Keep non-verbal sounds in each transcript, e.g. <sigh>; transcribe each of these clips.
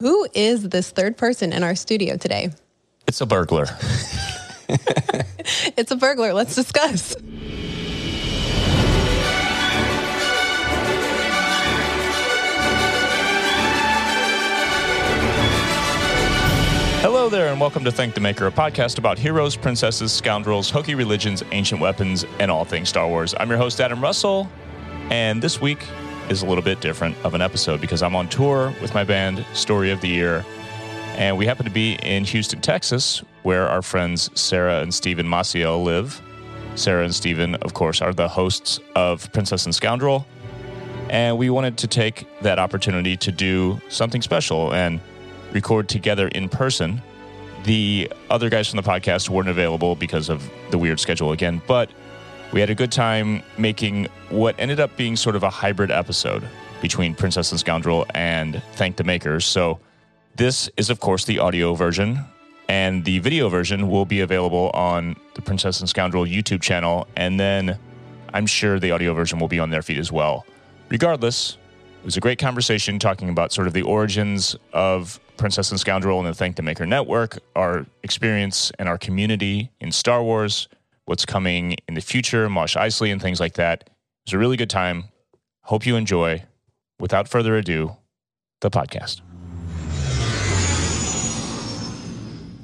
Who is this third person in our studio today? It's a burglar. <laughs> It's a burglar. Let's discuss. Hello there, and welcome to Thank the Maker, a podcast about heroes, princesses, scoundrels, hokey religions, ancient weapons, and all things Star Wars. I'm your host, Adam Russell, and this week is a little bit different of an episode because I'm on tour with my band, Story of the Year, and we happen to be in Houston, Texas, where our friends Sarah and Stephen Maciel live. Sarah and Stephen, of course, are the hosts of Princess and Scoundrel, and we wanted to take that opportunity to do something special and record together in person. The other guys from the podcast weren't available because of the weird schedule again, but we had a good time making what ended up being sort of a hybrid episode between Princess and Scoundrel and Thank the Makers. So, this is, of course, the audio version, and the video version will be available on the Princess and Scoundrel YouTube channel, and then I'm sure the audio version will be on their feed as well. Regardless, it was a great conversation talking about sort of the origins of Princess and Scoundrel and the Thank the Maker Network, our experience and our community in Star Wars, what's coming in the future, Mosh Isley, and things like that. It was a really good time. Hope you enjoy. Without further ado, the podcast.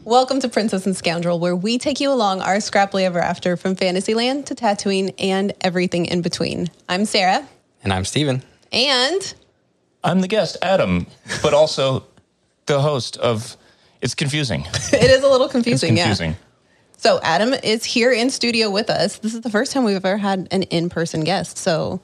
Welcome to Princess and Scoundrel, where we take you along our scrappily ever after from Fantasyland to Tatooine and everything in between. I'm Sarah, And I'm Steven. and I'm the guest, Adam, but also the host of It's Confusing. <laughs> it is a little It's confusing, confusing. yeah. So Adam is here in studio with us. This is the first time we've ever had an in-person guest, so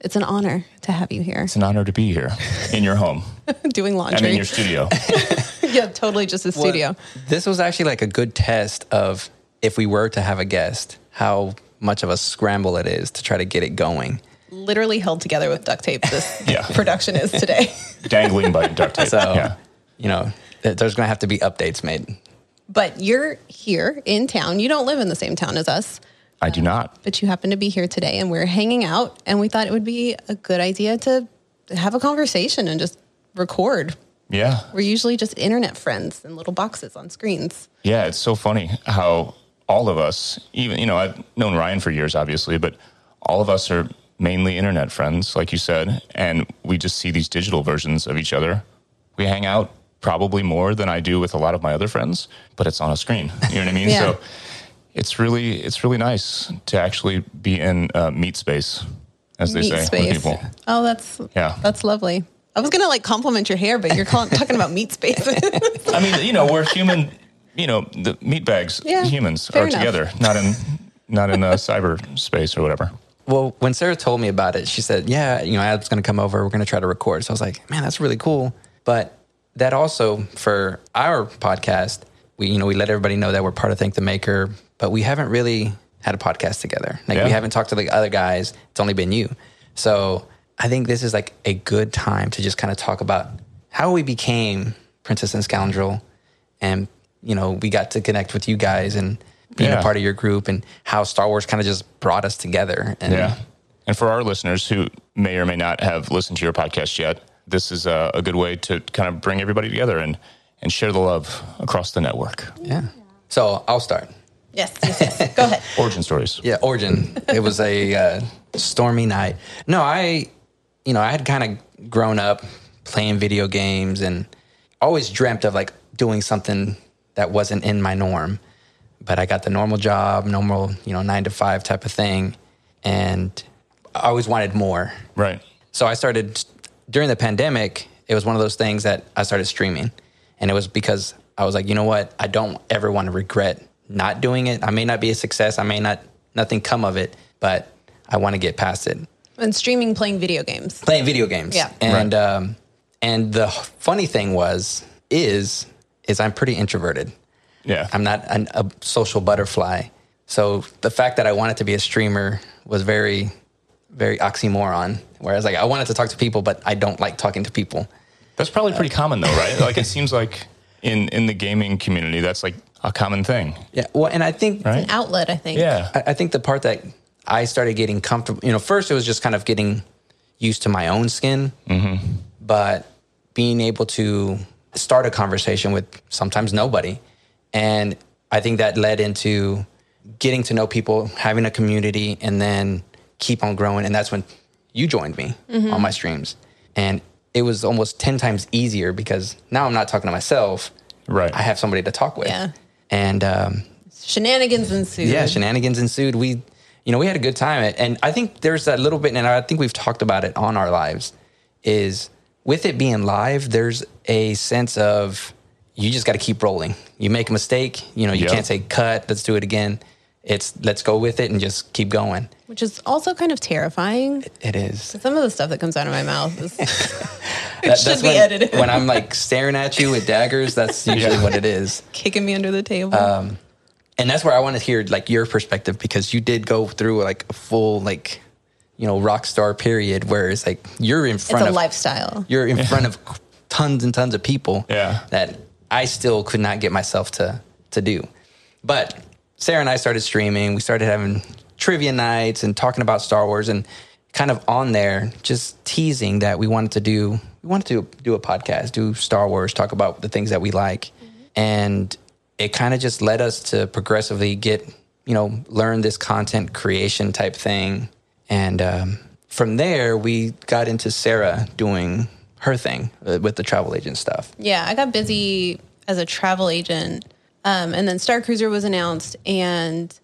it's an honor to have you here It's an honor to be here in your home. <laughs> doing I laundry. in your studio. <laughs> yeah, totally just a studio. Well, this was actually like a good test of if we were to have a guest, how much of a scramble it is to try to get it going. Literally held together with duct tape. This <laughs> Yeah. production is today. Dangling by duct tape. So, yeah. you know, there's going to have to be updates made. But you're here in town. You don't live in the same town as us, I do not. but you happen to be here today and we're hanging out. And we thought it would be a good idea to have a conversation and just record. Yeah. We're usually just internet friends in little boxes on screens. Yeah, it's so funny how all of us, even, you know, I've known Ryan for years, obviously, but all of us are mainly internet friends, like you said, and we just see these digital versions of each other. We hang out probably more than I do with a lot of my other friends, but it's on a screen. You know what I mean? <laughs> Yeah. So it's really, it's really nice to actually be in uh, meet space, as they Meet say space. with people. Oh, that's Yeah. that's lovely. I was gonna like compliment your hair, but you're call- talking about meat space. <laughs> I mean, you know, we're human. You know, the meat bags, Yeah, humans are enough. together, not in, not in uh, cyberspace or whatever. Well, when Sarah told me about it, she said, "Yeah, you know, Adam's going to come over. We're going to try to record." So I was like, "Man, that's really cool." But that also for our podcast, we you know we let everybody know that we're part of Thank the Maker, but we haven't really had a podcast together. Like Yeah. we haven't talked to the other guys. It's only been you. So I think this is like a good time to just kind of talk about how we became Princess and Scoundrel, and you know we got to connect with you guys and being Yeah. a part of your group and how Star Wars kind of just brought us together. And Yeah. And for our listeners who may or may not have listened to your podcast yet, this is a, a good way to kind of bring everybody together and, and share the love across the network. Yeah. So I'll start. yes, yes, yes. Go ahead. <laughs> Origin stories. Yeah, Origin. it was a uh, stormy night. No, I, you know, I had kind of grown up playing video games and always dreamt of like doing something that wasn't in my norm. But I got the normal job, normal, you know, nine to five type of thing. And I always wanted more. Right. So I started during the pandemic. It was one of those things that I started streaming, and it was because I was like, you know what? I don't ever want to regret not doing it. I may not be a success. I may not nothing come of it, but I want to get past it. And streaming, playing video games. Playing video games. Yeah. And um, and the funny thing was is is I'm pretty introverted. Yeah. I'm not an, a social butterfly. So the fact that I wanted to be a streamer was very, very oxymoron. Whereas like I wanted to talk to people, but I don't like talking to people. That's probably pretty common though, right? Like it seems like in, in the gaming community, that's like a common thing, Yeah. Well, and I think right? An outlet, I think. Yeah. I, I think the part that I started getting comfortable, you know, first it was just kind of getting used to my own skin, mm-hmm. but being able to start a conversation with sometimes nobody. And I think that led into getting to know people, having a community, and then keep on growing. And that's when you joined me on my streams. And it was almost 10 times easier because now I'm not talking to myself. Right. I have somebody to talk with. Yeah. And um, Shenanigans ensued. yeah, shenanigans ensued. We, you know, we had a good time. And I think there's that little bit, and I think we've talked about it on our lives, is with it being live, there's a sense of you just got to keep rolling. You make a mistake, you know, you Yep. can't say cut, let's do it again. It's let's go with it and just keep going. Which is also kind of terrifying. It is. Some of the stuff that comes out of my mouth is <laughs> <laughs> That- should be when, edited. when I'm like staring at you with daggers, that's <laughs> usually what it is. kicking me under the table. Um, and that's where I want to hear like your perspective because you did go through like a full like you know rock star period where it's like you're in it's front a of lifestyle. you're in front of tons and tons of people Yeah. that I still could not get myself to to do. But Sarah and I started streaming. We started having trivia nights and talking about Star Wars and kind of on there just teasing that we wanted to do we wanted to do a podcast, do Star Wars, talk about the things that we like. And it kind of just led us to progressively get, you know, learn this content creation type thing. And um, from there, we got into Sarah doing her thing uh, with the travel agent stuff. Yeah, I got busy as a travel agent. Um, and then Star Cruiser was announced, and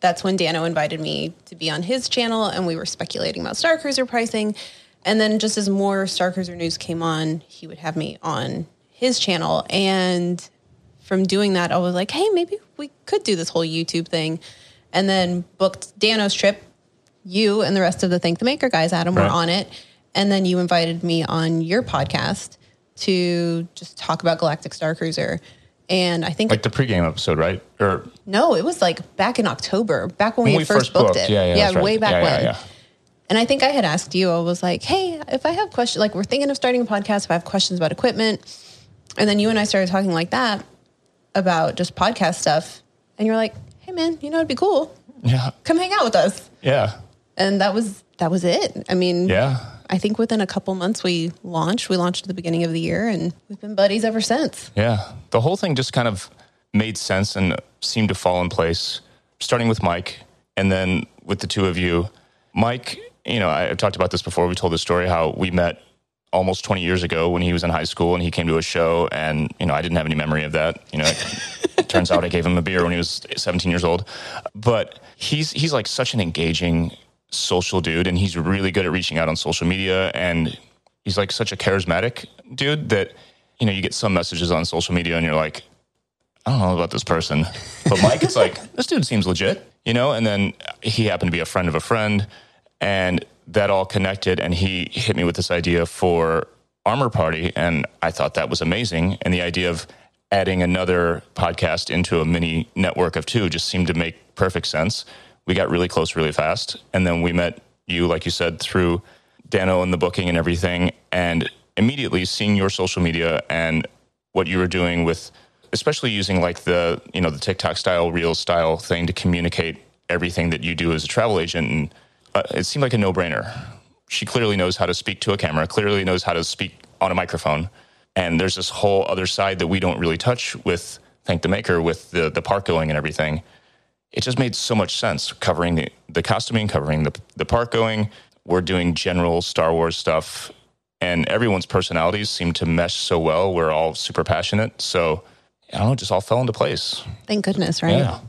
that's when Dano invited me to be on his channel, and we were speculating about Star Cruiser pricing. And then just as more Star Cruiser news came on, he would have me on his channel. And from doing that, I was like, hey, maybe we could do this whole YouTube thing. And then booked Dano's trip. You and the rest of the Thank the Maker guys, Adam, Right. were on it. And then you invited me on your podcast to just talk about Galactic Star Cruiser. And I think Like the pregame episode, right? Or no, it was like back in October, back when, we, when had first, booked, it. Yeah, yeah, that's right. way back Yeah, yeah, when. yeah. And I think I had asked you, I was like, hey, if I have questions, like we're thinking of starting a podcast, if I have questions about equipment. And then you and I started talking like that about just podcast stuff. And you're like, hey, man, you know, it'd be cool. Yeah. Come hang out with us. Yeah. And that was, that was it. I mean, Yeah. I think within a couple months we launched. We launched at the beginning of the year and we've been buddies ever since. Yeah. The whole thing just kind of made sense and seemed to fall in place, starting with Mike and then with the two of you. Mike, you know, I've talked about this before. We told the story how we met almost 20 years ago when he was in high school and he came to a show and, you know, I didn't have any memory of that. You know, it turns out I gave him a beer when he was 17 years old. But he's he's like such an engaging social dude and he's really good at reaching out on social media and he's like such a charismatic dude that you know you get some messages on social media and you're like I don't know about this person. But <laughs> Mike, it's like, this dude seems legit, you know? And then he happened to be a friend of a friend, and that all connected. And he hit me with this idea for Armor Party. And I thought that was amazing. And the idea of adding another podcast into a mini network of two just seemed to make perfect sense. We got really close really fast. And then we met you, like you said, through Dano and the booking and everything. And immediately seeing your social media and what you were doing with especially using like the you know the TikTok style, real style thing to communicate everything that you do as a travel agent, and uh, it seemed like a no brainer. She clearly knows how to speak to a camera, clearly knows how to speak on a microphone, and there's this whole other side that we don't really touch with Thank the Maker with the the park going and everything. It just made so much sense covering the, the costuming, covering the the park going. We're doing general Star Wars stuff, and everyone's personalities seem to mesh so well. We're all super passionate, so I don't know, it just all fell into place. Thank goodness, right? Yeah.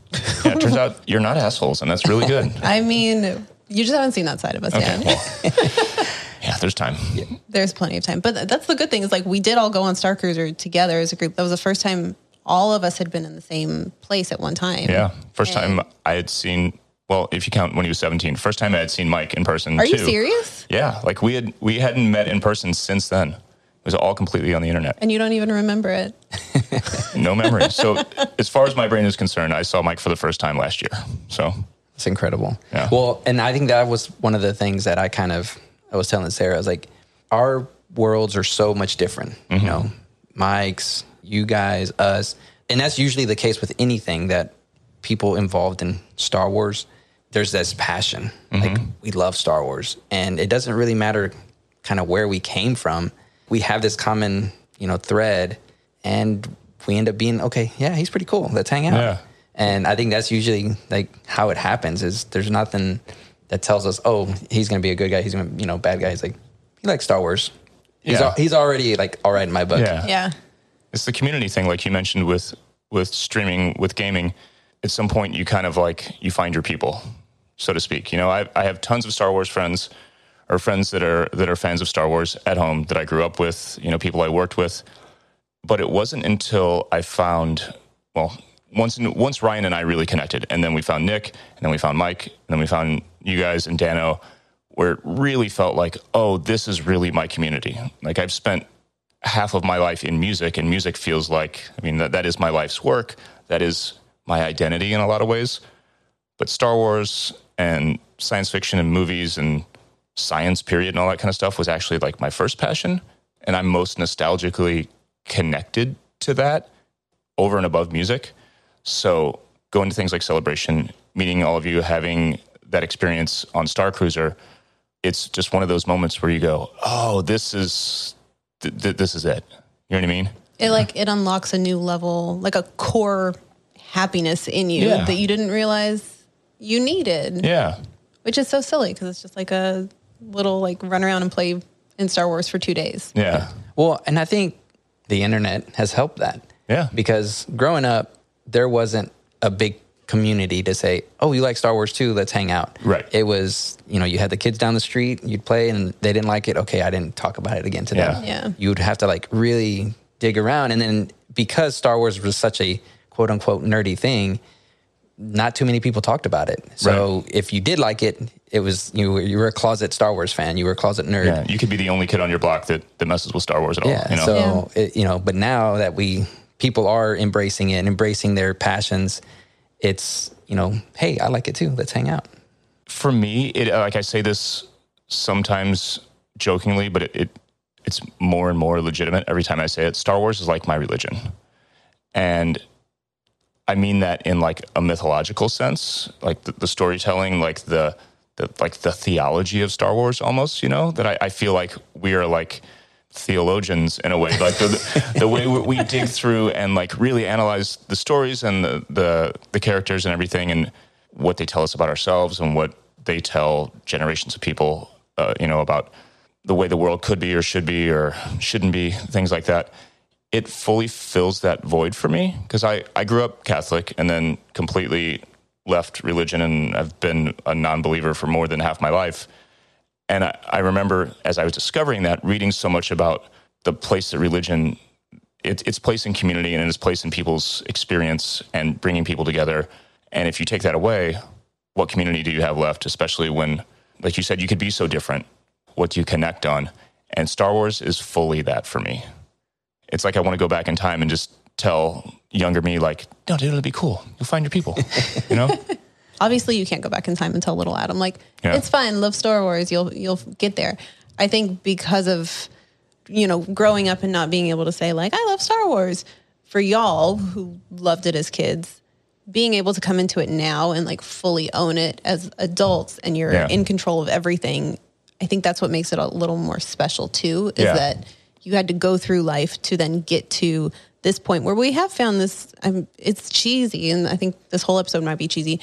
yeah it turns out <laughs> you're not assholes, and that's really good. <laughs> I mean, you just haven't seen that side of us Okay. yet. Well, <laughs> yeah, there's time. There's plenty of time. But th- that's the good thing is like we did all go on Star Cruiser together as a group. That was the first time all of us had been in the same place at one time. Yeah. First time I had seen, well, if you count when he was 17, first time I had seen Mike in person. Are you serious? Yeah. Like we had, we hadn't met in person since then. It was all completely on the internet. And you don't even remember it. <laughs> No memory. so as far as my brain is concerned, I saw Mike for the first time last year. So It's incredible. Yeah. Well, and I think that was one of the things that I kind of I was telling Sarah. I was like, our worlds are so much different. You mm-hmm. know, Mike's, you guys, us, and that's usually the case with anything that people involved in Star Wars. There's this passion. Like mm-hmm. we love Star Wars, and it doesn't really matter kind of where we came from. We have this common you know, thread, and we end up being okay. Yeah, he's pretty cool. Let's hang out. Yeah. And I think that's usually like how it happens. Is there's nothing that tells us, oh, he's gonna be a good guy. He's gonna, you know, bad guy. He's like he likes Star Wars. He's Yeah. al- he's already like all right in my book. Yeah. Yeah. It's the community thing like you mentioned with with streaming with gaming. At some point you kind of like you find your people so to speak. You know i, I have tons of star wars friends or friends that are that are fans of star wars at home that i grew up with you know people i worked with. But it wasn't until i found well once once ryan and i really connected and then we found nick and then we found mike and then we found you guys and dano where it really felt like oh this is really my community. Like i've spent half of my life in music and music feels like i mean that, that is my life's work. That is my identity in a lot of ways. But star wars and science fiction and movies and science period and all that kind of stuff was actually like my first passion. And i'm most nostalgically connected to that over and above music. So going to things like celebration meeting all of you having that experience on star cruiser it's just one of those moments where you go oh this is th- th- this is it. You know what I mean? It like it unlocks a new level, like a core happiness in you Yeah. that you didn't realize you needed. Yeah. Which is so silly because it's just like a little like run around and play in Star Wars for two days. Yeah. Well, and I think the internet has helped that. Yeah. Because growing up, there wasn't a big community to say, "Oh, you like Star Wars too? Let's hang out." Right. It was, you know, you had the kids down the street, you'd play, and they didn't like it. Okay, I didn't talk about it again to them. Yeah. Yeah. You'd have to like really dig around, and then because Star Wars was such a quote unquote nerdy thing, not too many people talked about it. So Right. if you did like it, it was you were, you were a closet Star Wars fan. You were a closet nerd. Yeah. You could be the only kid on your block that, that messes with Star Wars at all. Yeah. You know? So It, you know, but now that we people are embracing it and embracing their passions, it's you know, hey, I like it too. Let's hang out. for me, it uh, like I say this sometimes jokingly, but it, it it's more and more legitimate every time I say it. Star Wars is like my religion, and I mean that in like a mythological sense, like the, the storytelling, like the, the like the theology of Star Wars, almost. You know that I, I feel like we are like theologians in a way, like the the way we, dig through and like really analyze the stories and the, the the characters and everything and what they tell us about ourselves and what they tell generations of people, uh, you know, about the way the world could be or should be or shouldn't be, things like that. It fully fills that void for me because I, I grew up Catholic and then completely left religion and I've been a non believer for more than half my life. And I, I remember as I was discovering that, reading so much about the place that religion, it, its place in community and its place in people's experience and bringing people together. And if you take that away, what community do you have left? Especially when, like you said, you could be so different. What do you connect on? And Star Wars is fully that for me. It's like I want to go back in time and just tell younger me, like, no, dude, it'll be cool. You'll find your people. <laughs> You know? Obviously, you can't go back in time and tell little Adam like Yeah. it's fine. Love Star Wars. You'll you'll get there. I think because of you know growing up and not being able to say like I love Star Wars for y'all who loved it as kids, being able to come into it now and like fully own it as adults and you're Yeah. in control of everything. I think that's what makes it a little more special too. Is Yeah. that you had to go through life to then get to this point where we have found this. I'm, it's cheesy, and I think this whole episode might be cheesy.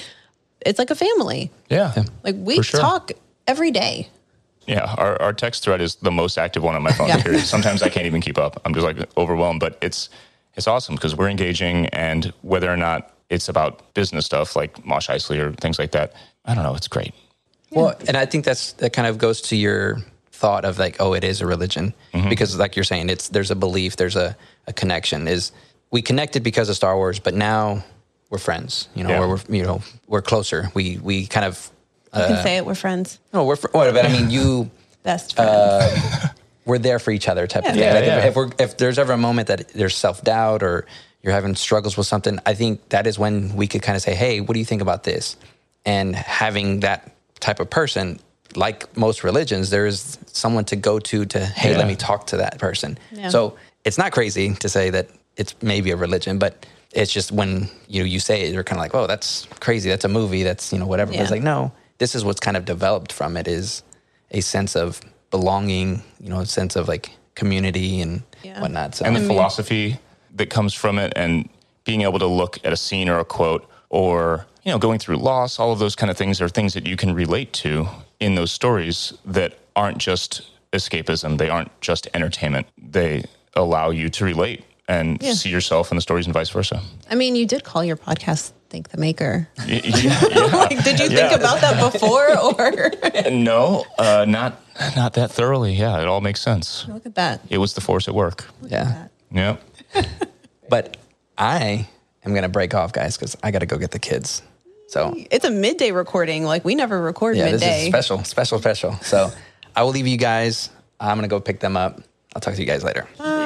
It's like a family. Yeah. Like we sure. talk every day. Yeah, our, our text thread is the most active one on my phone. Yeah. <laughs> Sometimes I can't even keep up. I'm just like overwhelmed, but it's it's awesome because we're engaging, and whether or not it's about business stuff like Mosh Isley or things like that, I don't know. It's great. Well, and I think that's that kind of goes to your thought of like, oh, it is a religion mm-hmm. because, like you're saying, it's there's a belief, there's a, a connection. Is we connected because of Star Wars, but now we're friends. You know, Yeah. or we're you know we're closer. We we kind of You can uh, say it. We're friends. no, we're fr- what, but I mean you. <laughs> Best uh, friends. <laughs> we're there for each other type of thing. Yeah, like yeah. If, if we're if there's ever a moment that there's self doubt or you're having struggles with something, I think that is when we could kind of say, "Hey, what do you think about this?" And having that type of person, like most religions, there is someone to go to to, "Hey, Yeah. let me talk to that person." Yeah. So it's not crazy to say that it's maybe a religion, but it's just when you know you say it, you're kind of like, "Oh, that's crazy. That's a movie. That's you know whatever." But it's like, no, this is what's kind of developed from it is a sense of belonging, you know, a sense of like community and Yeah. whatnot. So and the philosophy that comes from it and being able to look at a scene or a quote or you know going through loss all of those kind of things are things that you can relate to in those stories that aren't just escapism they aren't just entertainment they allow you to relate and Yeah. see yourself in the stories and vice versa I mean, you did call your podcast "Thank the Maker." Yeah, yeah. <laughs> Like, did you think about that before, <laughs> or no uh, not not that thoroughly yeah it all makes sense look at that? it was the force at work yeah. yeah <laughs> But I am gonna break off, guys, because I got to go get the kids. So It's a midday recording. Like we never record yeah, this midday. is special, special, special. So I will leave you guys. I'm gonna go pick them up. I'll talk to you guys later. Bye.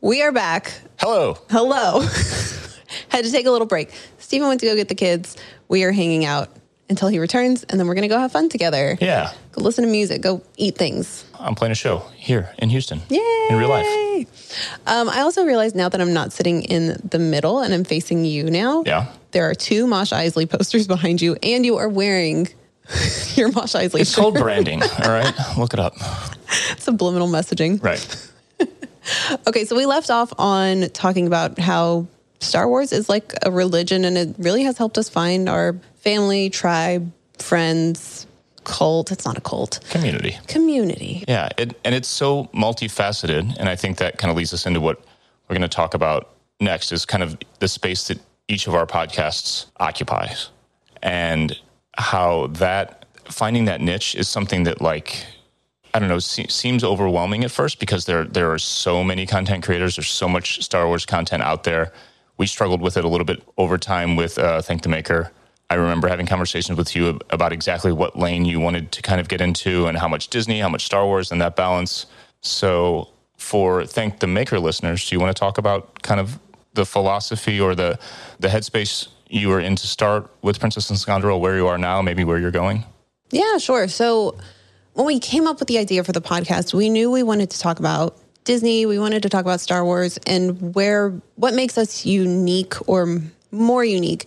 We are back. hello Hello. <laughs> Had to take a little break. Stephen went to go get the kids. We are hanging out until he returns, and then we're going to go have fun together. yeah Go listen to music. Go eat things. i'm playing a show here in houston Yay! in real life Um, I also realized now that I'm not sitting in the middle and I'm facing you now. Yeah. There are two Mosh Isley posters behind you, and you are wearing <laughs> your Mosh Isley It's shirt. called branding. All right. <laughs> Look it up. subliminal messaging. Right. Okay, so we left off on talking about how Star Wars is like a religion and it really has helped us find our family, tribe, friends, cult. It's not a cult, Community. community. Yeah. It, and it's so multifaceted. And I think that kind of leads us into what we're going to talk about next is kind of the space that each of our podcasts occupies and how that finding that niche is something that like I don't know se- seems overwhelming at first because there there are so many content creators there's so much Star Wars content out there. We struggled with it a little bit over time with uh, Thank the Maker. I remember having conversations with you about exactly what lane you wanted to kind of get into and how much Disney how much Star Wars and that balance. So for Thank the Maker listeners do you want to talk about kind of the philosophy or the the headspace you were in to start with Princess and Scoundrel where you are now maybe where you're going? Yeah, sure. So when we came up with the idea for the podcast, we knew we wanted to talk about Disney, we wanted to talk about Star Wars and where what makes us unique or more unique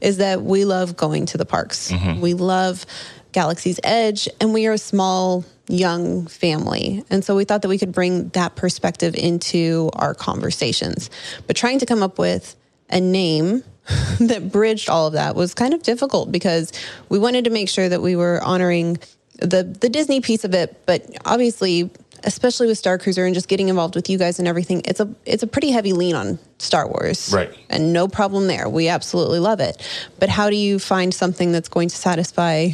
is that we love going to the parks. Mm-hmm. We love Galaxy's Edge and we are a small young family. And so we thought that we could bring that perspective into our conversations. But trying to come up with a name <laughs> that bridged all of that was kind of difficult because we wanted to make sure that we were honoring the the Disney piece of it, but obviously, especially with Star Cruiser and just getting involved with you guys and everything, it's a it's a pretty heavy lean on Star Wars, Right. And no problem there. We absolutely love it. But how do you find something that's going to satisfy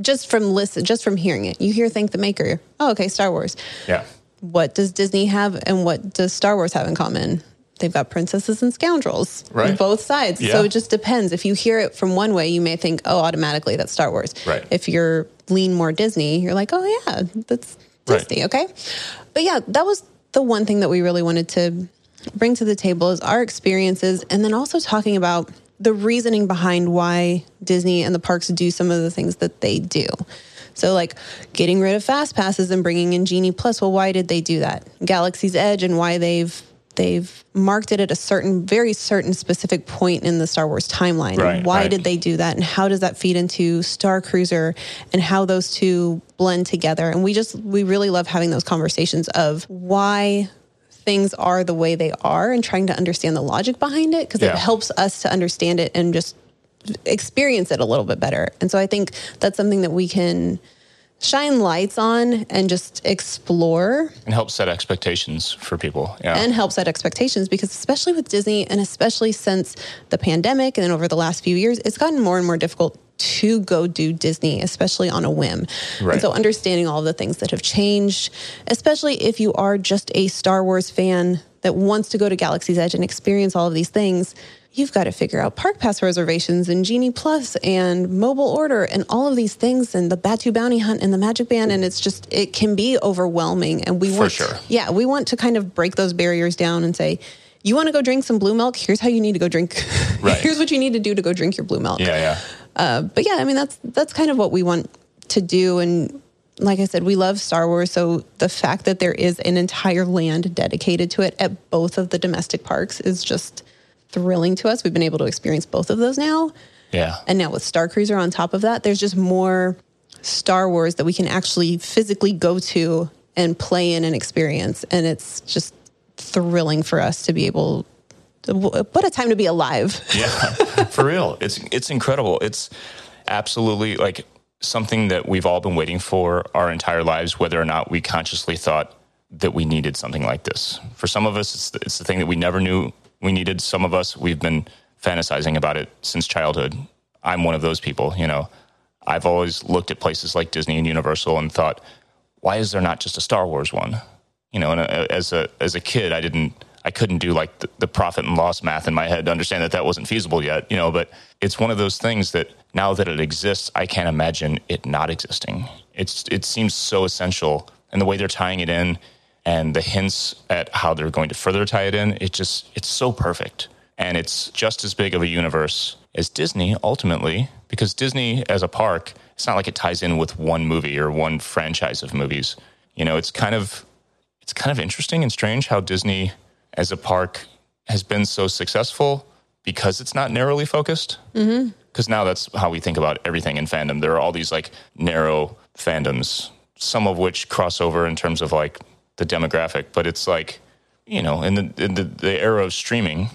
just from listen, just from hearing it? You hear "Thank the Maker." Oh, okay, Star Wars yeah what does Disney have and what does Star Wars have in common? They've got princesses and scoundrels on both sides. Yeah. So it just depends. If you hear it from one way, you may think, oh, automatically that's Star Wars. Right. If you're lean more Disney, you're like, oh, yeah, that's Right. Disney. Okay. But yeah, that was the one thing that we really wanted to bring to the table is our experiences and then also talking about the reasoning behind why Disney and the parks do some of the things that they do. So, like getting rid of fast passes and bringing in Genie Plus. Well, why did they do that? Galaxy's Edge and why they've they've marked it at a certain, very certain specific point in the Star Wars timeline. Right, why right. did they do that, and how does that feed into Star Cruiser, and how those two blend together? And we just we really love having those conversations of why things are the way they are and trying to understand the logic behind it because Yeah. it helps us to understand it and just experience it a little bit better. And so I think that's something that we can shine lights on and just explore and help set expectations for people yeah and help set expectations because especially with Disney and especially since the pandemic and then over the last few years it's gotten more and more difficult to go do Disney, especially on a whim. Right. And so understanding all of the things that have changed, especially if you are just a Star Wars fan that wants to go to Galaxy's Edge and experience all of these things, you've got to figure out park pass reservations and Genie Plus and mobile order and all of these things and the Batuu bounty hunt and the magic band. And it's just, it can be overwhelming. And we For want, sure. yeah, we want to kind of break those barriers down and say, you want to go drink some blue milk? Here's how you need to go drink. <laughs> Right. Here's what you need to do to go drink your blue milk. Yeah, yeah. Uh, but yeah, I mean that's that's kind of what we want to do. And like I said, we love Star Wars, so the fact that there is an entire land dedicated to it at both of the domestic parks is just thrilling to us. We've been able to experience both of those now. Yeah. And now with Star Cruiser on top of that, there's just more Star Wars that we can actually physically go to and play in and experience. And it's just thrilling for us to be able to, what a time to be alive. <laughs> Yeah, for real. It's it's incredible. It's absolutely like something that we've all been waiting for our entire lives, whether or not we consciously thought that we needed something like this. For some of us, it's the, it's the thing that we never knew we needed. Some of us, we've been fantasizing about it since childhood. I'm one of those people. You know, I've always looked at places like Disney and Universal and thought, why is there not just a Star Wars one? You know, and uh, as a as a kid, I didn't, I couldn't do like the, the profit and loss math in my head to understand that that wasn't feasible yet. You know, but it's one of those things that now that it exists, I can't imagine it not existing. It's it seems so essential, and the way they're tying it in, and the hints at how they're going to further tie it in, it just it's so perfect, and it's just as big of a universe as Disney ultimately, because Disney as a park, it's not like it ties in with one movie or one franchise of movies. You know, it's kind of it's kind of interesting and strange how Disney as a park has been so successful because it's not narrowly focused. Mm-hmm. Because now that's how we think about everything in fandom. There are all these like narrow fandoms, some of which cross over in terms of like the demographic, but it's like, you know, in the, in the, the era of streaming,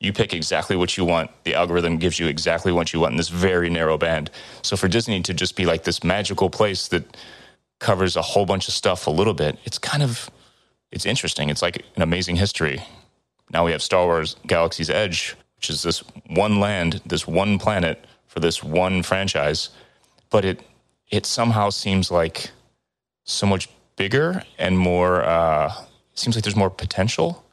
you pick exactly what you want. The algorithm gives you exactly what you want in this very narrow band. So for Disney to just be like this magical place that covers a whole bunch of stuff a little bit, it's kind of it's interesting. It's like an amazing history. Now we have Star Wars Galaxy's Edge, which is this one land, this one planet for this one franchise, but it it somehow seems like so much bigger and more uh seems like there's more potential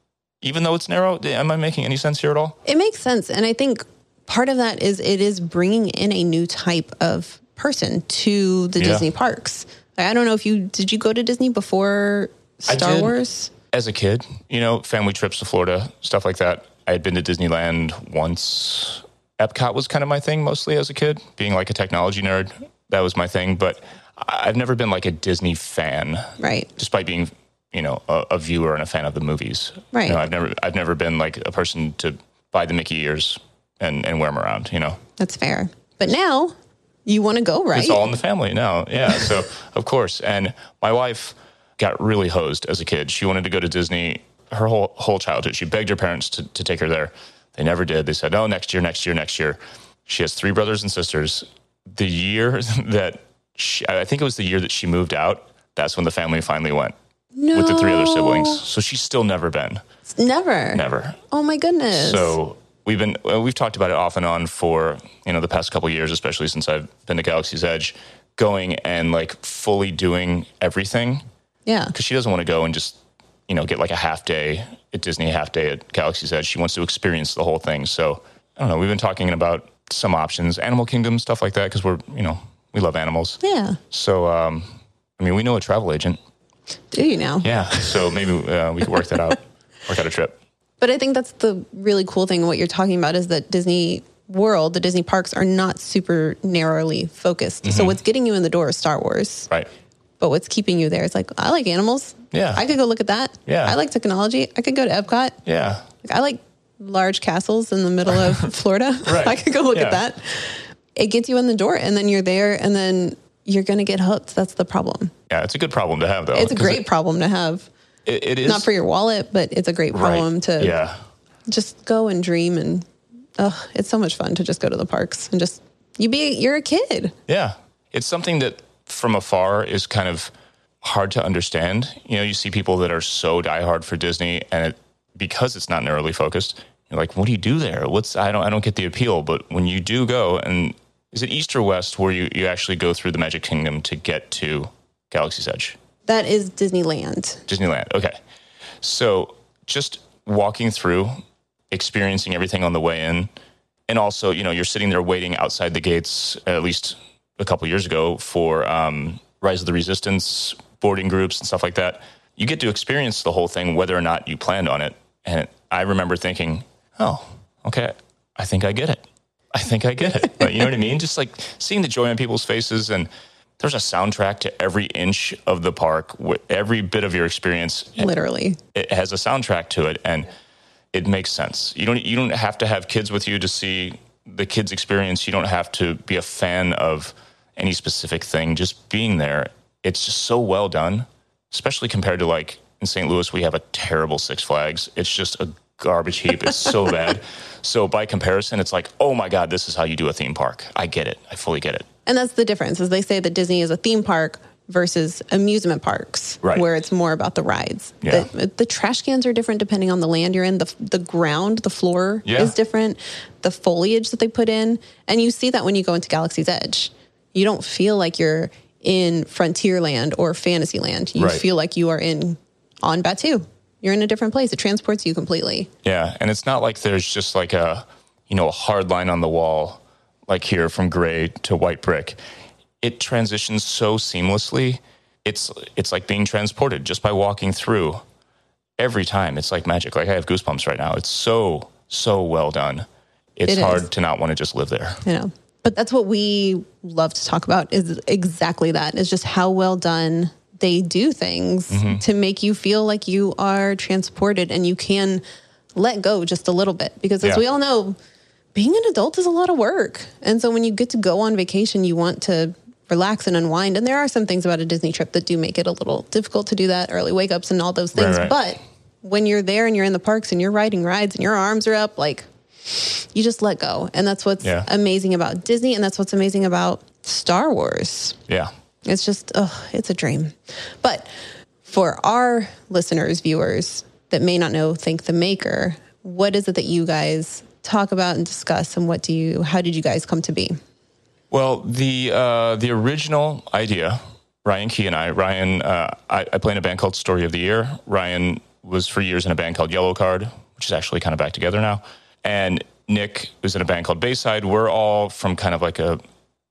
even though it's narrow. Am I making any sense here at all? It makes sense. And I think part of that is it is bringing in a new type of person to the Yeah. Disney parks. Like, I don't know if you did you go to Disney before Star did. Wars? as a kid, you know, family trips to Florida, stuff like that. I had been to Disneyland once. Epcot was kind of my thing mostly as a kid, being like a technology nerd. That was my thing. But I've never been like a Disney fan, Right. despite being, you know, a, a viewer and a fan of the movies. Right. You know, I've never, I've never been like a person to buy the Mickey ears and, and wear them around, you know. That's fair. But now you want to go, right? It's all in the family now. Yeah. So, <laughs> of course. And my wife got really hosed as a kid. She wanted to go to Disney her whole, whole childhood. She begged her parents to, to take her there. They never did. They said, oh, next year, next year, next year. She has three brothers and sisters. The year <laughs> that she, I think it was the year that she moved out, that's when the family finally went with the three other siblings. So she's still never been. Never. Never. Oh my goodness. So we've been well, we've talked about it off and on for you know the past couple of years, especially since I've been to Galaxy's Edge, going and like fully doing everything yeah. because she doesn't want to go and just you know get like a half day at Disney, half day at Galaxy's Edge. She wants to experience the whole thing. So I don't know. We've been talking about some options, Animal Kingdom stuff like that, because we're you know we love animals. Yeah. So um, I mean, we know a travel agent. Do you now? Yeah. So maybe uh, we could work that out, work out a trip. But I think that's the really cool thing. What you're talking about is that Disney World, the Disney parks are not super narrowly focused. Mm-hmm. So what's getting you in the door is Star Wars. Right. But what's keeping you there is like, I like animals. Yeah. I could go look at that. Yeah. I like technology. I could go to Epcot. Yeah. Like, I like large castles in the middle of <laughs> Florida. Right. <laughs> I could go look Yeah. at that. It gets you in the door and then you're there and then you're going to get hooked. That's the problem. Yeah. It's a good problem to have, though. It's a great it- problem to have. It, it is Not for your wallet, but it's a great right. problem to Yeah, just go and dream and oh, it's so much fun to just go to the parks and just you be you're a kid. yeah. It's something that from afar is kind of hard to understand. You know, you see people that are so diehard for Disney, and it, because it's not narrowly focused, you're like, "What do you do there? What's I don't I don't get the appeal." But when you do go and is it east or west where you, you actually go through the Magic Kingdom to get to Galaxy's Edge? That is Disneyland. Disneyland. Okay. So just walking through, experiencing everything on the way in, and also, you know, you're sitting there waiting outside the gates, at least a couple years ago, for um, Rise of the Resistance boarding groups and stuff like that. You get to experience the whole thing, whether or not you planned on it. And I remember thinking, oh, okay, I think I get it. I think I get it. But you know what I mean? Just like seeing the joy on people's faces and there's a soundtrack to every inch of the park. Every bit of your experience, eh, Literally. it has a soundtrack to it, and it makes sense. You don't you don't have to have kids with you to see the kids' experience. You don't have to be a fan of any specific thing. Just being there, it's just so well done. Especially compared to like in St. Louis, we have a terrible Six Flags. It's just a garbage heap. It's so <laughs> bad. So by comparison, it's like, oh my god, this is how you do a theme park. I get it. I fully get it. And that's the difference, is they say that Disney is a theme park versus amusement parks, Right. where it's more about the rides. Yeah. The, the trash cans are different depending on the land you're in. The, the ground, the floor Yeah. is different. The foliage that they put in. And you see that when you go into Galaxy's Edge. You don't feel like you're in Frontierland or Fantasyland. You Right. feel like you are in on Batuu. You're in a different place. It transports you completely. Yeah, and it's not like there's just like a you know a hard line on the wall, like here from gray to white brick. It transitions so seamlessly. It's it's like being transported just by walking through. Every time, it's like magic. Like I have goosebumps right now. It's so so well done. It's It hard to not want to just live there. you know but that's what we love to talk about is exactly that is just how well done they do things mm-hmm. to make you feel like you are transported and you can let go just a little bit because as Yeah. we all know being an adult is a lot of work and so when you get to go on vacation you want to relax and unwind and there are some things about a disney trip that do make it a little difficult to do that early wake ups and all those things right. but when you're there and you're in the parks and you're riding rides and your arms are up like you just let go. And that's what's Yeah. amazing about Disney and that's what's amazing about Star Wars. Yeah. It's just, it's a dream. But for our listeners, viewers that may not know Thank the Maker, what is it that you guys talk about and discuss and what do you, how did you guys come to be? Well, the uh, the original idea, Ryan Key and I, Ryan, uh, I, I play in a band called Story of the Year. Ryan was for years in a band called Yellowcard, which is actually kind of back together now. And Nick was in a band called Bayside. We're all from kind of like a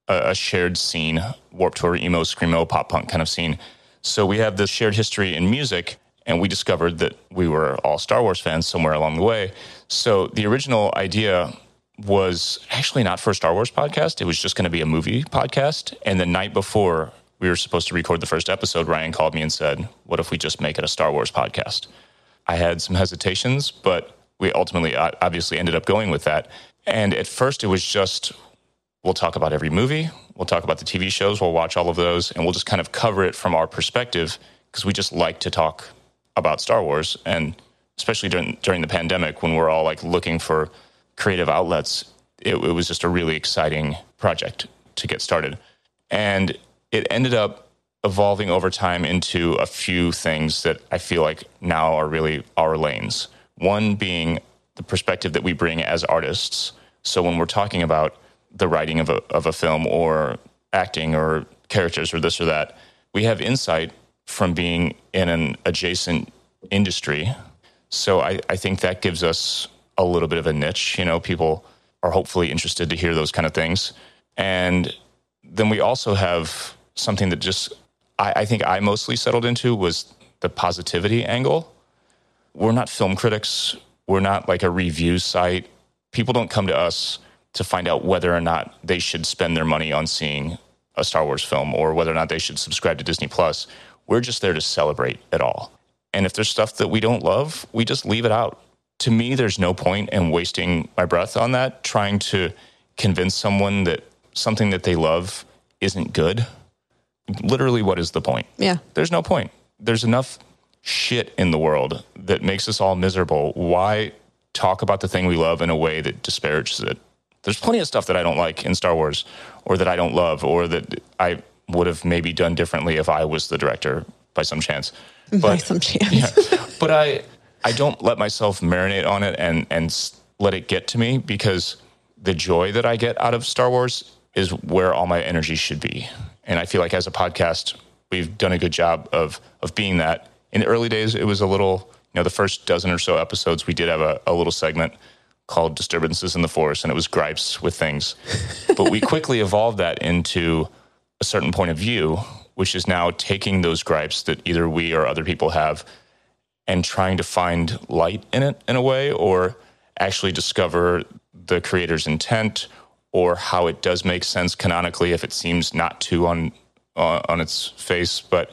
a shared scene, Warp Tour, emo, screamo, pop punk kind of scene. So we have this shared history in music, and we discovered that we were all Star Wars fans somewhere along the way. So the original idea was actually not for a Star Wars podcast. It was just going to be a movie podcast. And the night before we were supposed to record the first episode, Ryan called me and said, What if we just make it a Star Wars podcast? I had some hesitations, but we ultimately uh, obviously ended up going with that. And at first, it was just we'll talk about every movie, we'll talk about the TV shows, we'll watch all of those, and we'll just kind of cover it from our perspective because we just like to talk about Star Wars. And especially during, during the pandemic when we're all like looking for creative outlets, it, it was just a really exciting project to get started. And it ended up evolving over time into a few things that I feel like now are really our lanes. One being the perspective that we bring as artists. So when we're talking about the writing of a, of a film or acting or characters or this or that, we have insight from being in an adjacent industry. So I, I think that gives us a little bit of a niche. You know, people are hopefully interested to hear those kind of things. And then we also have something that just I, I think I mostly settled into was the positivity angle. We're not film critics. We're not like a review site. People don't come to us to find out whether or not they should spend their money on seeing a Star Wars film or whether or not they should subscribe to Disney Plus. We're just there to celebrate it all. And if there's stuff that we don't love, we just leave it out. To me, there's no point in wasting my breath on that, trying to convince someone that something that they love isn't good. Literally, what is the point? Yeah. There's no point. There's enough shit in the world that makes us all miserable. Why talk about the thing we love in a way that disparages it? There's plenty of stuff that I don't like in Star Wars or that I don't love or that I would have maybe done differently if I was the director by some chance. By some chance. <laughs> yeah, but I I don't let myself marinate on it and and let it get to me because the joy that I get out of Star Wars is where all my energy should be. And I feel like as a podcast, we've done a good job of of being that. In the early days, it was a little, you know, the first dozen or so episodes, we did have a, a little segment called Disturbances in the Forest, and it was gripes with things. but we <laughs> quickly evolved that into a certain point of view, which is now taking those gripes that either we or other people have and trying to find light in it in a way, or actually discover the creator's intent or how it does make sense canonically if it seems not to on uh, on its face. But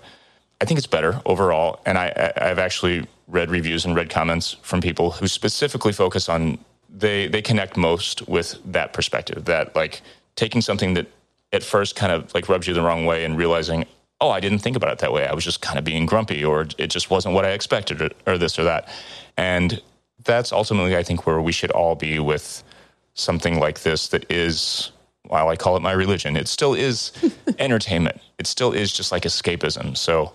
I think it's better overall, and I, I've actually read reviews and read comments from people who specifically focus on they they connect most with that perspective that like taking something that at first kind of like rubs you the wrong way and realizing oh i didn't think about it that way. I was just kind of being grumpy or it just wasn't what i expected or, or this or that. And that's ultimately i think where we should all be with something like this that is while i call it my religion it still is <laughs> entertainment. It still is just like escapism. So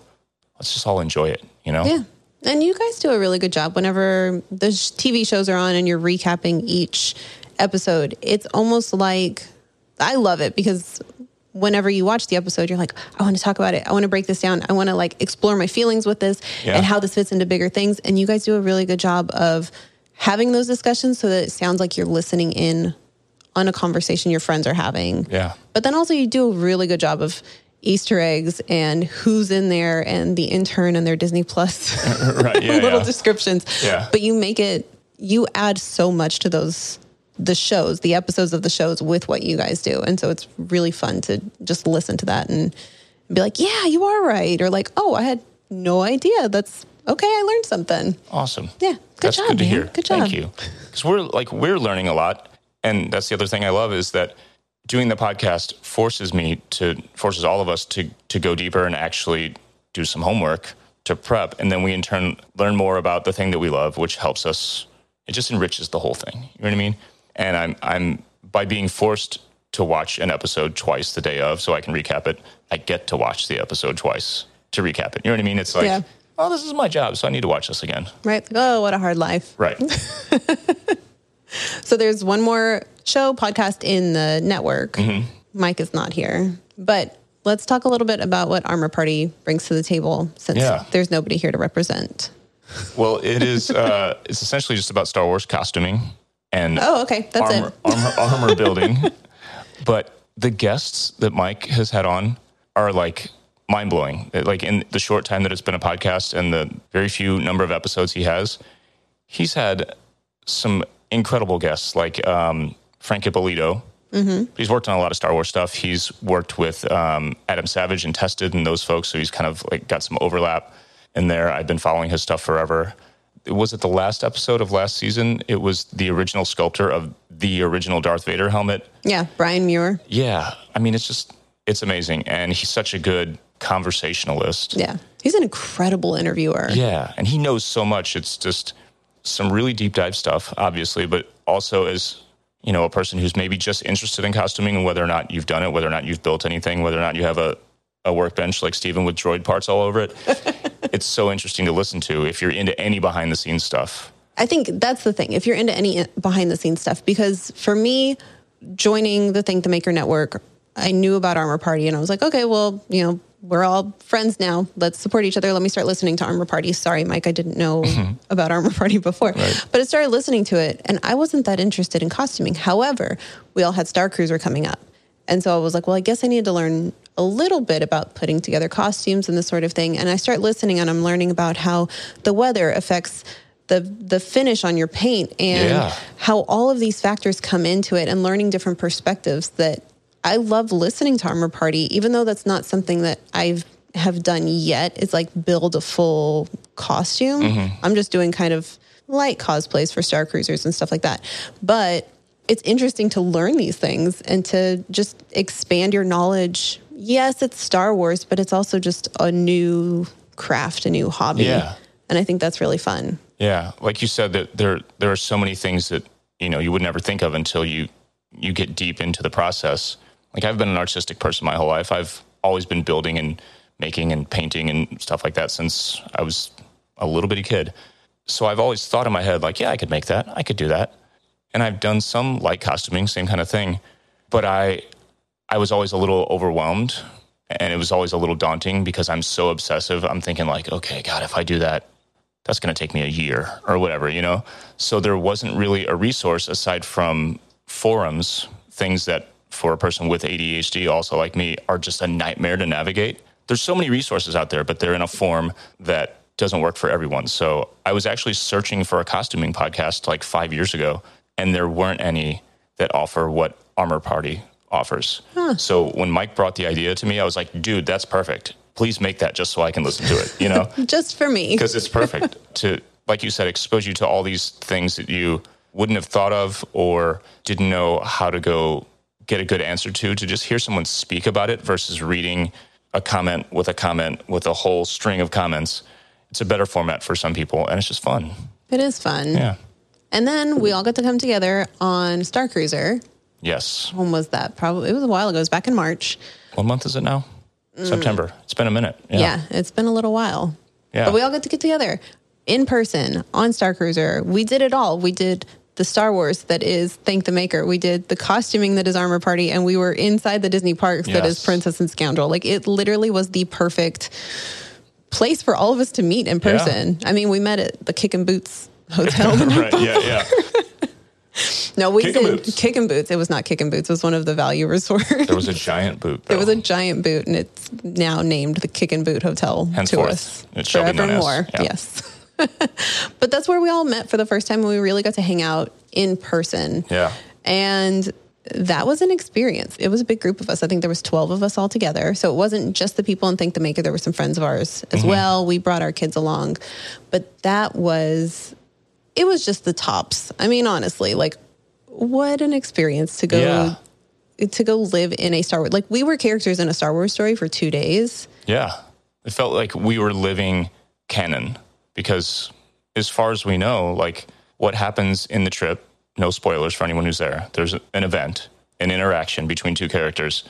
let's just all enjoy it you know? Yeah. And you guys do a really good job whenever the TV shows are on and you're recapping each episode. It's almost like I love it because whenever you watch the episode, you're like, I want to talk about it. I want to break this down. I want to like explore my feelings with this Yeah. and how this fits into bigger things. And you guys do a really good job of having those discussions so that it sounds like you're listening in on a conversation your friends are having. yeah But then also you do a really good job of Easter eggs and who's in there and the intern and their Disney Plus <laughs> <laughs> right yeah, little yeah. descriptions. Yeah. But you make it you add so much to those the shows, the episodes of the shows with what you guys do. And so it's really fun to just listen to that and be like, "Yeah, you are right." Or like, "Oh, I had no idea. That's okay, I learned something." Awesome. Yeah. Good that's job, good to man. hear. Good job. Thank you. Because we're like we're learning a lot, and that's the other thing I love is that doing the podcast forces me to forces all of us to to go deeper and actually do some homework to prep, and then we in turn learn more about the thing that we love, which helps us. It just enriches the whole thing. You know what I mean? And I'm I'm by being forced to watch an episode twice the day of, so I can recap it. I get to watch the episode twice to recap it. You know what I mean? It's like, Yeah. oh, this is my job, so I need to watch this again. Right? Oh, what a hard life. Right. <laughs> So there's one more show podcast in the network. Mm-hmm. Mike is not here, but let's talk a little bit about what Armor Party brings to the table since Yeah. there's nobody here to represent. Well, it is. Uh, <laughs> it's essentially just about Star Wars costuming and Oh, okay. That's armor, it. armor, <laughs> armor building. But the guests that Mike has had on are like mind blowing. Like in the short time that it's been a podcast and the very few number of episodes he has, he's had some incredible guests like um, Frank Ippolito. Mm-hmm. He's worked on a lot of Star Wars stuff. He's worked with um, Adam Savage and Tested and those folks, so he's kind of like got some overlap in there. I've been following his stuff forever. Was it the last episode of last season? It was the original sculptor of the original Darth Vader helmet. Yeah, Brian Muir. Yeah, I mean, it's just it's amazing, and he's such a good conversationalist. Yeah. He's an incredible interviewer. Yeah, and he knows so much. It's just some really deep dive stuff, obviously, but also as you know, a person who's maybe just interested in costuming and whether or not you've done it, whether or not you've built anything, whether or not you have a, a workbench like Steven with droid parts all over it. <laughs> it's so interesting to listen to if you're into any behind the scenes stuff. I think that's the thing. If you're into any uh, behind the scenes stuff, because for me, joining the Thank the Maker Network, I knew about Armor Party and I was like, okay, well, you know, we're all friends now. Let's support each other. Let me start listening to Armor Party. Sorry, Mike, I didn't know mm-hmm. about Armor Party before. But I started listening to it and I wasn't that interested in costuming. However, we all had Star Cruiser coming up. And so I was like, well, I guess I need to learn a little bit about putting together costumes and this sort of thing. And I start listening and I'm learning about how the weather affects the the finish on your paint and Yeah. how all of these factors come into it and learning different perspectives that I love listening to Armor Party, even though that's not something that I've have done yet. Is like build a full costume. Mm-hmm. I'm just doing kind of light cosplays for Star Cruisers and stuff like that. But it's interesting to learn these things and to just expand your knowledge. Yes, it's Star Wars, but it's also just a new craft, a new hobby. Yeah. And I think that's really fun. Yeah, like you said, that there there are so many things that you know you would never think of until you you get deep into the process. Like I've been an artistic person my whole life. I've always been building and making and painting and stuff like that since I was a little bitty kid. So I've always thought in my head like, yeah, I could make that. I could do that. And I've done some light costuming, same kind of thing. But I I was always a little overwhelmed and it was always a little daunting because I'm so obsessive. I'm thinking like, okay, God, if I do that, that's going to take me a year or whatever, you know? So there wasn't really a resource aside from forums, things that for a person with ADHD, also like me, are just a nightmare to navigate. There's so many resources out there, but they're in a form that doesn't work for everyone. So I was actually searching for a costuming podcast like five years ago, and there weren't any that offer what Armor Party offers. So when Mike brought the idea to me, I was like, dude, that's perfect. Please make that just so I can listen to it, you know? <laughs> Just for me. because it's perfect <laughs> to like you said expose you to all these things that you wouldn't have thought of or didn't know how to go get a good answer to to just hear someone speak about it versus reading a comment with a comment with a whole string of comments it's a better format for some people and it's just fun It is fun. yeah And then we all got to come together on Star Cruiser. yes When was that? Probably it was a while ago. It was back in March. what month is it now september mm. it's been a minute Yeah, it's been a little while. Yeah. But we all got to get together in person on Star Cruiser. We did it all. We did the Star Wars that is Thank the Maker. We did the costuming that is Armor Party, and we were inside the Disney parks that is Princess and Scoundrel. Like it literally was the perfect place for all of us to meet in person. I mean, we met at the Kick and Boots Hotel. <laughs> right yeah yeah <laughs> No, we Kick did Boots. Kick and Boots. It was not Kick and Boots. It was one of the value resorts. there was a giant boot There was a giant boot, and it's now named the Kick and Boot Hotel to us it shall be known as, yeah. Yes, <laughs> but that's where we all met for the first time, and we really got to hang out in person. yeah and that was an experience. It was a big group of us. I think there was twelve of us all together, so it wasn't just the people in Thank the Maker. There were some friends of ours Mm-hmm. as well. We brought our kids along, but that was it was just the tops. I mean, honestly, like what an experience to go Yeah. to go live in a Star Wars. Like we were characters in a Star Wars story for two days. Yeah. It felt like we were living canon because, as far as we know, like what happens in the trip, no spoilers for anyone who's there. There's an event, an interaction between two characters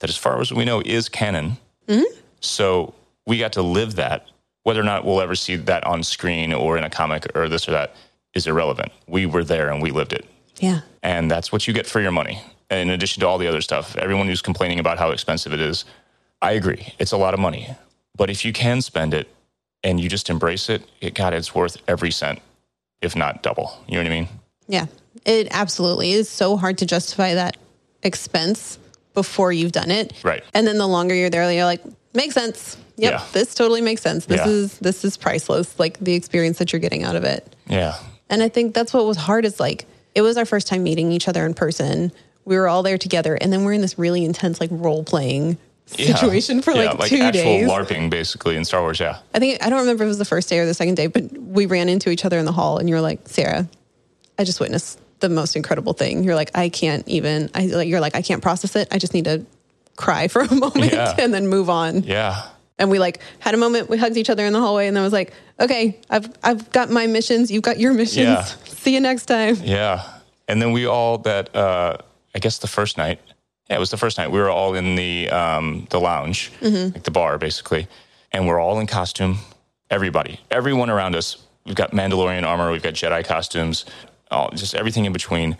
that, as far as we know, is canon. Mm-hmm. So we got to live that. Whether or not we'll ever see that on screen or in a comic or this or that is irrelevant. We were there and we lived it Yeah. and that's what you get for your money. In addition to all the other stuff, everyone who's complaining about how expensive it is, I agree. It's a lot of money. But if you can spend it and you just embrace it, it God, it's worth every cent, if not double. You know what I mean? Yeah. It absolutely is so hard to justify that expense before you've done it. Right. And then the longer you're there, you're like, makes sense. Yep, Yeah. this totally makes sense. This Yeah. is this is priceless. Like the experience that you're getting out of it. Yeah. And I think that's what was hard is like it was our first time meeting each other in person. We were all there together, and then we're in this really intense like role playing Yeah. situation for Yeah, like, two actual days. LARPing basically in Star Wars. Yeah. I think I don't remember if it was the first day or the second day, but we ran into each other in the hall, and you were like, "Sarah, I just witnessed the most incredible thing." You're like, "I can't even." I like you're like, "I can't process it. I just need to cry for a <laughs> moment Yeah. and then move on." Yeah. And we like had a moment. We hugged each other in the hallway, and then was like, "Okay, I've I've got my missions. You've got your <laughs> missions. Yeah. See you next time." Yeah. And then we all that uh I guess the first night. Yeah, it was the first night. We were all in the um the lounge, like the bar basically. And we're all in costume. Everybody. Everyone around us. We've got Mandalorian armor, we've got Jedi costumes, all just everything in between.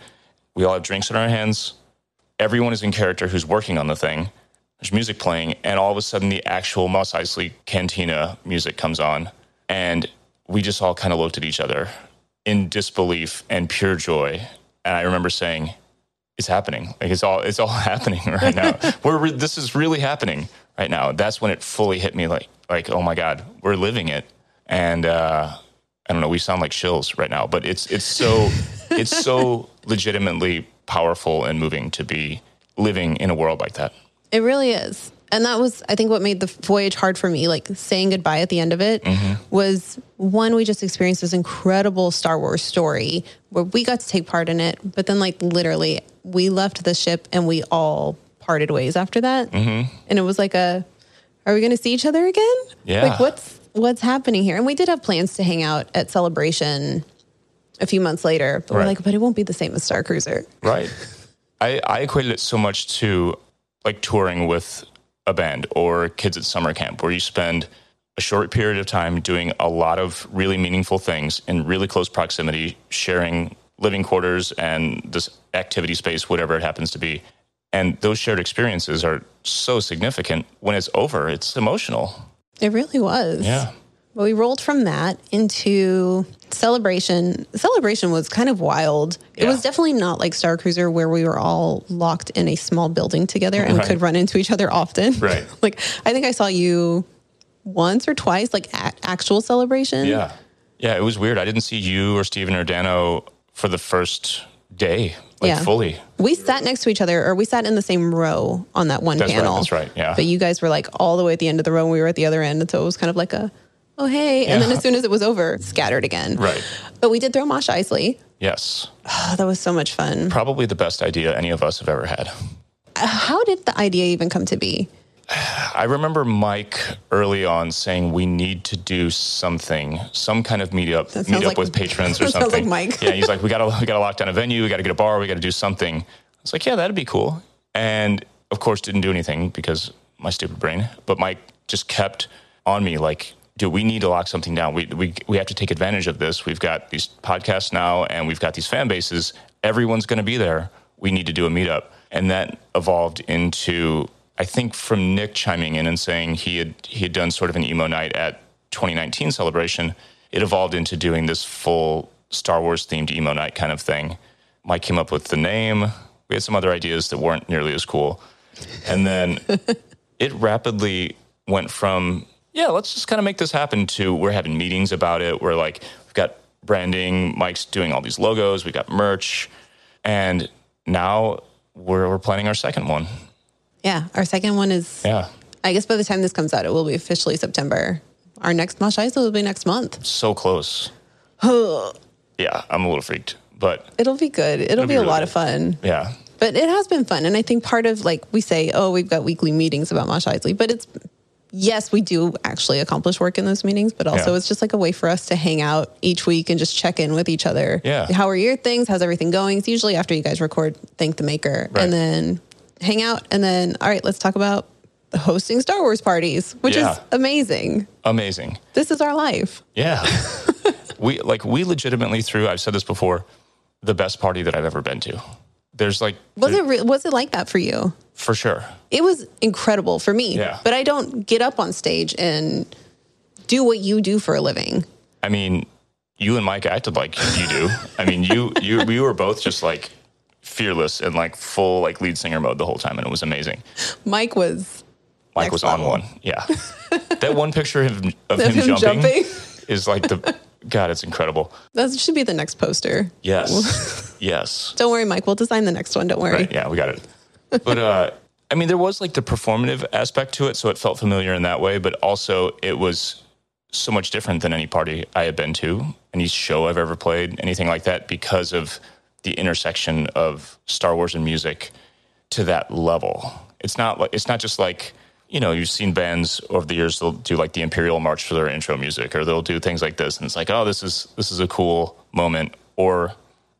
We all have drinks in our hands. Everyone is in character who's working on the thing. There's music playing, and all of a sudden the actual Mos Eisley Cantina music comes on. And we just all kind of looked at each other in disbelief and pure joy. And I remember saying, "It's happening! Like it's all it's all <laughs> happening right now. <laughs> we're re- this is really happening right now." That's when it fully hit me. Like like oh my god, we're living it. And uh, I don't know. We sound like shills right now, but it's it's so <laughs> it's so legitimately powerful and moving to be living in a world like that. It really is. And that was, I think, what made the voyage hard for me. Like saying goodbye at the end of it mm-hmm. was one, we just experienced this incredible Star Wars story where we got to take part in it. But then, like, literally, we left the ship and we all parted ways after that. Mm-hmm. And it was like a, are we going to see each other again? Yeah. Like, what's, what's happening here? And we did have plans to hang out at Celebration a few months later, but we're like, but it won't be the same as Star Cruiser. Right. I, I equated it so much to like touring with a band or kids at summer camp, where you spend a short period of time doing a lot of really meaningful things in really close proximity, sharing living quarters and this activity space, whatever it happens to be. And those shared experiences are so significant. When it's over, it's emotional. It really was. Yeah. But we rolled from that into celebration. Celebration was kind of wild. It was definitely not like Star Cruiser where we were all locked in a small building together and Right. could run into each other often. <laughs> Right. like I think I saw you once or twice, like at actual celebration. Yeah. Yeah, it was weird. I didn't see you or Steven or Dano for the first day, like Yeah. fully. We sat next to each other, or we sat in the same row on that one That's right, panel. that's right, yeah. But you guys were like all the way at the end of the row, and we were at the other end, and so it was kind of like a, oh hey, and then as soon as it was over, scattered again. Right. But we did throw Mosh Isley. Yes. Oh, that was so much fun. Probably the best idea any of us have ever had. How did the idea even come to be? <sighs> I remember Mike early on saying we need to do something, some kind of meetup, meet up like- with patrons <laughs> or sounds something. like Mike. yeah, he's like, we gotta we gotta lock down a venue, we gotta get a bar, we gotta do something. I was like, yeah, that'd be cool. And of course, didn't do anything because my stupid brain. But Mike just kept on me like, dude, we need to lock something down. We we we have to take advantage of this. We've got these podcasts now, and we've got these fan bases. Everyone's gonna be there. We need to do a meetup, and that evolved into I think from Nick chiming in and saying he had he had done sort of an emo night at 2019 celebration, it evolved into doing this full Star Wars themed emo night kind of thing. Mike came up with the name. We had some other ideas that weren't nearly as cool. And then <laughs> it rapidly went from, yeah, let's just kind of make this happen to we're having meetings about it. We're like, we've got branding, Mike's doing all these logos, we've got merch. And now we're, we're planning our second one. Yeah, our second one is. Yeah. I guess by the time this comes out, it will be officially September. Our next Mosh Isley will be next month. So close. <sighs> yeah, I'm a little freaked, but It'll be good. It'll, be be, a lot good. of fun. yeah. But it has been fun. And I think part of like we say, oh, we've got weekly meetings about Mosh Isley, but it's yes, we do actually accomplish work in those meetings, but also Yeah. it's just like a way for us to hang out each week and just check in with each other. Yeah. How are your things? How's everything going? It's usually after you guys record Thank the Maker Right. and then hang out and then all right, let's talk about hosting Star Wars parties, which Yeah. is amazing. Amazing. This is our life. Yeah. <laughs> we like we legitimately threw, I've said this before, the best party that I've ever been to. There's like Was it re- was it like that for you? for sure. it was incredible for me. Yeah. But I don't get up on stage and do what you do for a living. I mean, you and Mike acted like you do. I mean, you you we were both just like fearless and like full like lead singer mode the whole time, and it was amazing. Mike was Mike was on one, yeah. that one picture of, him- of Of him, him jumping, jumping. is like the God. It's incredible. that should be the next poster. Yes, <laughs> yes. Don't worry, Mike. We'll design the next one. Don't worry. Right. Yeah, we got it. But uh, <laughs> I mean, there was like the performative aspect to it, so it felt familiar in that way. But also, it was so much different than any party I had been to, any show I've ever played, anything like that, because of the intersection of Star Wars and music to that level. It's not like it's not just like you know you've seen bands over the years they'll do like the Imperial March for their intro music, or they'll do things like this, and it's like oh this is this is a cool moment, or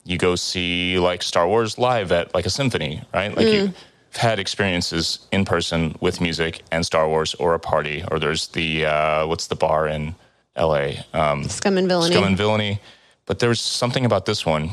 you go see like Star Wars live at like a symphony, right? Like you've had experiences in person with music and Star Wars or a party, or there's the uh, what's the bar in LA? Um, Scum and villainy. Scum and Villainy. But there was something about this one,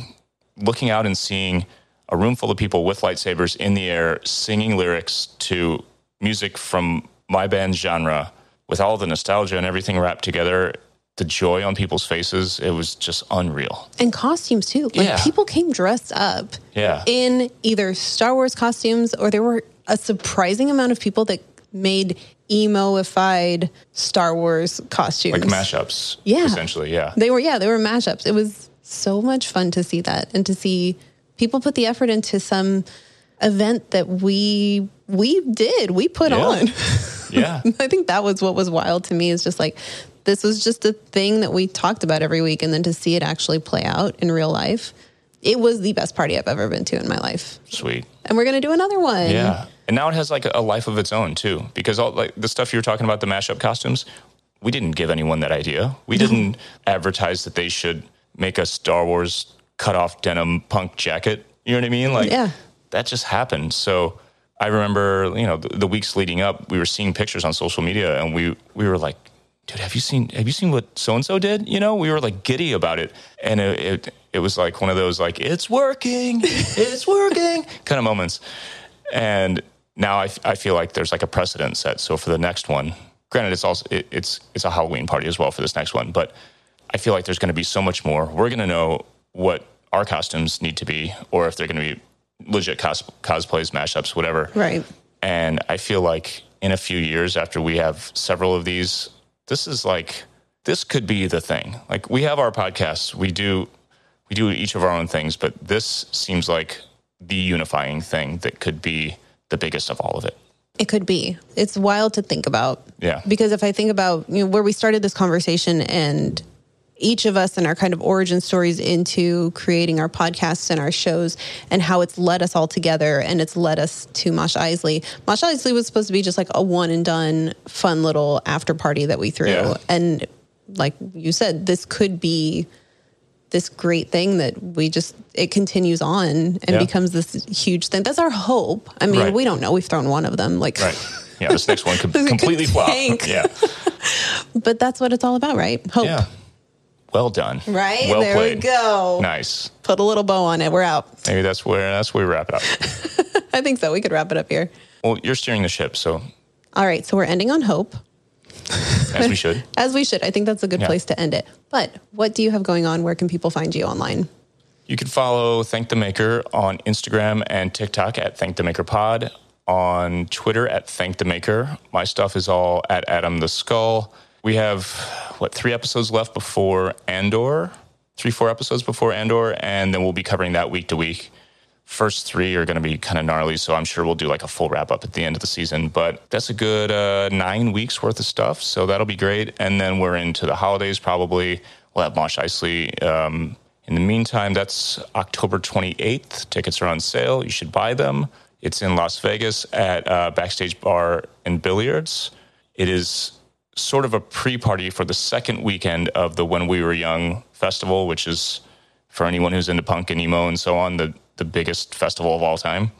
looking out and seeing a room full of people with lightsabers in the air singing lyrics to music from my band's genre with all the nostalgia and everything wrapped together. The joy on people's faces, it was just unreal. and costumes too. Like Yeah. people came dressed up Yeah. in either Star Wars costumes or there were a surprising amount of people that made emo-ified Star Wars costumes. Like mashups, Yeah. essentially, yeah. They were, yeah, they were mashups. It was so much fun to see that and to see people put the effort into some event that we we did, we put Yeah. on. <laughs> Yeah. <laughs> I think that was what was wild to me is just like this was just a thing that we talked about every week and then to see it actually play out in real life. It was the best party I've ever been to in my life. Sweet. And we're going to do another one. Yeah. And now it has like a life of its own too, because all like the stuff you were talking about, the mashup costumes, we didn't give anyone that idea. We didn't advertise that they should make a Star Wars cut off denim punk jacket. You know what I mean? Like Yeah. That just happened. So I remember, you know, the, the weeks leading up, we were seeing pictures on social media and we we were like, dude, have you seen have you seen what so and so did? You know, we were like giddy about it. And it, it it was like one of those like, it's working, it's working <laughs> kind of moments. and now I, I feel like there's like a precedent set. So for the next one, granted, it's also it, it's it's a Halloween party as well for this next one, but I feel like there's going to be so much more. We're going to know what our costumes need to be, or if they're going to be legit cos- cosplays, mashups, whatever. Right. And I feel like in a few years after we have several of these, this is like this could be the thing. Like we have our podcasts, we do we do each of our own things, but this seems like the unifying thing that could be the biggest of all of it. It could be. It's wild to think about. Yeah. Because if I think about you know where we started this conversation and each of us and our kind of origin stories into creating our podcasts and our shows and how it's led us all together and it's led us to Mosh Isley. Mosh Isley was supposed to be just like a one and done fun little after party that we threw. Yeah. And like you said, this could be this great thing that we just it continues on and Yeah. becomes this huge thing. That's our hope. I mean, Right. we don't know. We've thrown one of them. Like Right. Yeah, this next one <laughs> could completely flop. Yeah. <laughs> but that's what it's all about, right? Hope. Yeah. Well done. Right? Well there played. we go. Nice. Put a little bow on it. We're out. Maybe that's where that's where we wrap it up. <laughs> I think so. We could wrap it up here. well, you're steering the ship, so All right. So we're ending on hope, as we should. <laughs> as we should. I think that's a good Yeah. place to end it. But what do you have going on? Where can people find you online? You can follow Thank the Maker on Instagram and TikTok at Thank the Maker Pod, on Twitter at Thank the Maker. My stuff is all at Adam the Skull. We have what three episodes left before Andor, three four episodes before Andor, and then we'll be covering that week to week. First three are going to be kind of gnarly, so I'm sure we'll do like a full wrap up at the end of the season. But that's a good uh, nine weeks worth of stuff, so that'll be great. And then we're into the holidays probably. We'll have Mosh Isley. Um, in the meantime, that's October 28th. Tickets are on sale. You should buy them. It's in Las Vegas at uh, Backstage Bar and Billiards. It is sort of a pre party for the second weekend of the When We Were Young festival, which is for anyone who's into punk and emo and so on, the, the biggest festival of all time.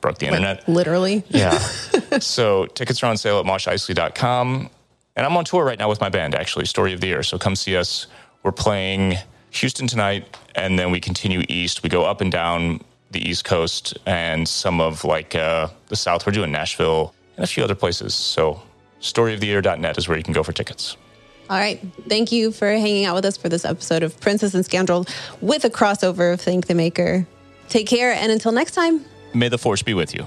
Broke the internet. Literally. Yeah. <laughs> so tickets are on sale at moshisley.com. And I'm on tour right now with my band, actually, Story of the Year. So come see us. We're playing Houston tonight, and then we continue east. We go up and down the East Coast and some of like uh, the South. We're doing Nashville and a few other places. So storyoftheyear.net is where you can go for tickets. All right. Thank you for hanging out with us for this episode of Princess and Scoundrel with a crossover of Thank the Maker. Take care. And until next time. May the force be with you.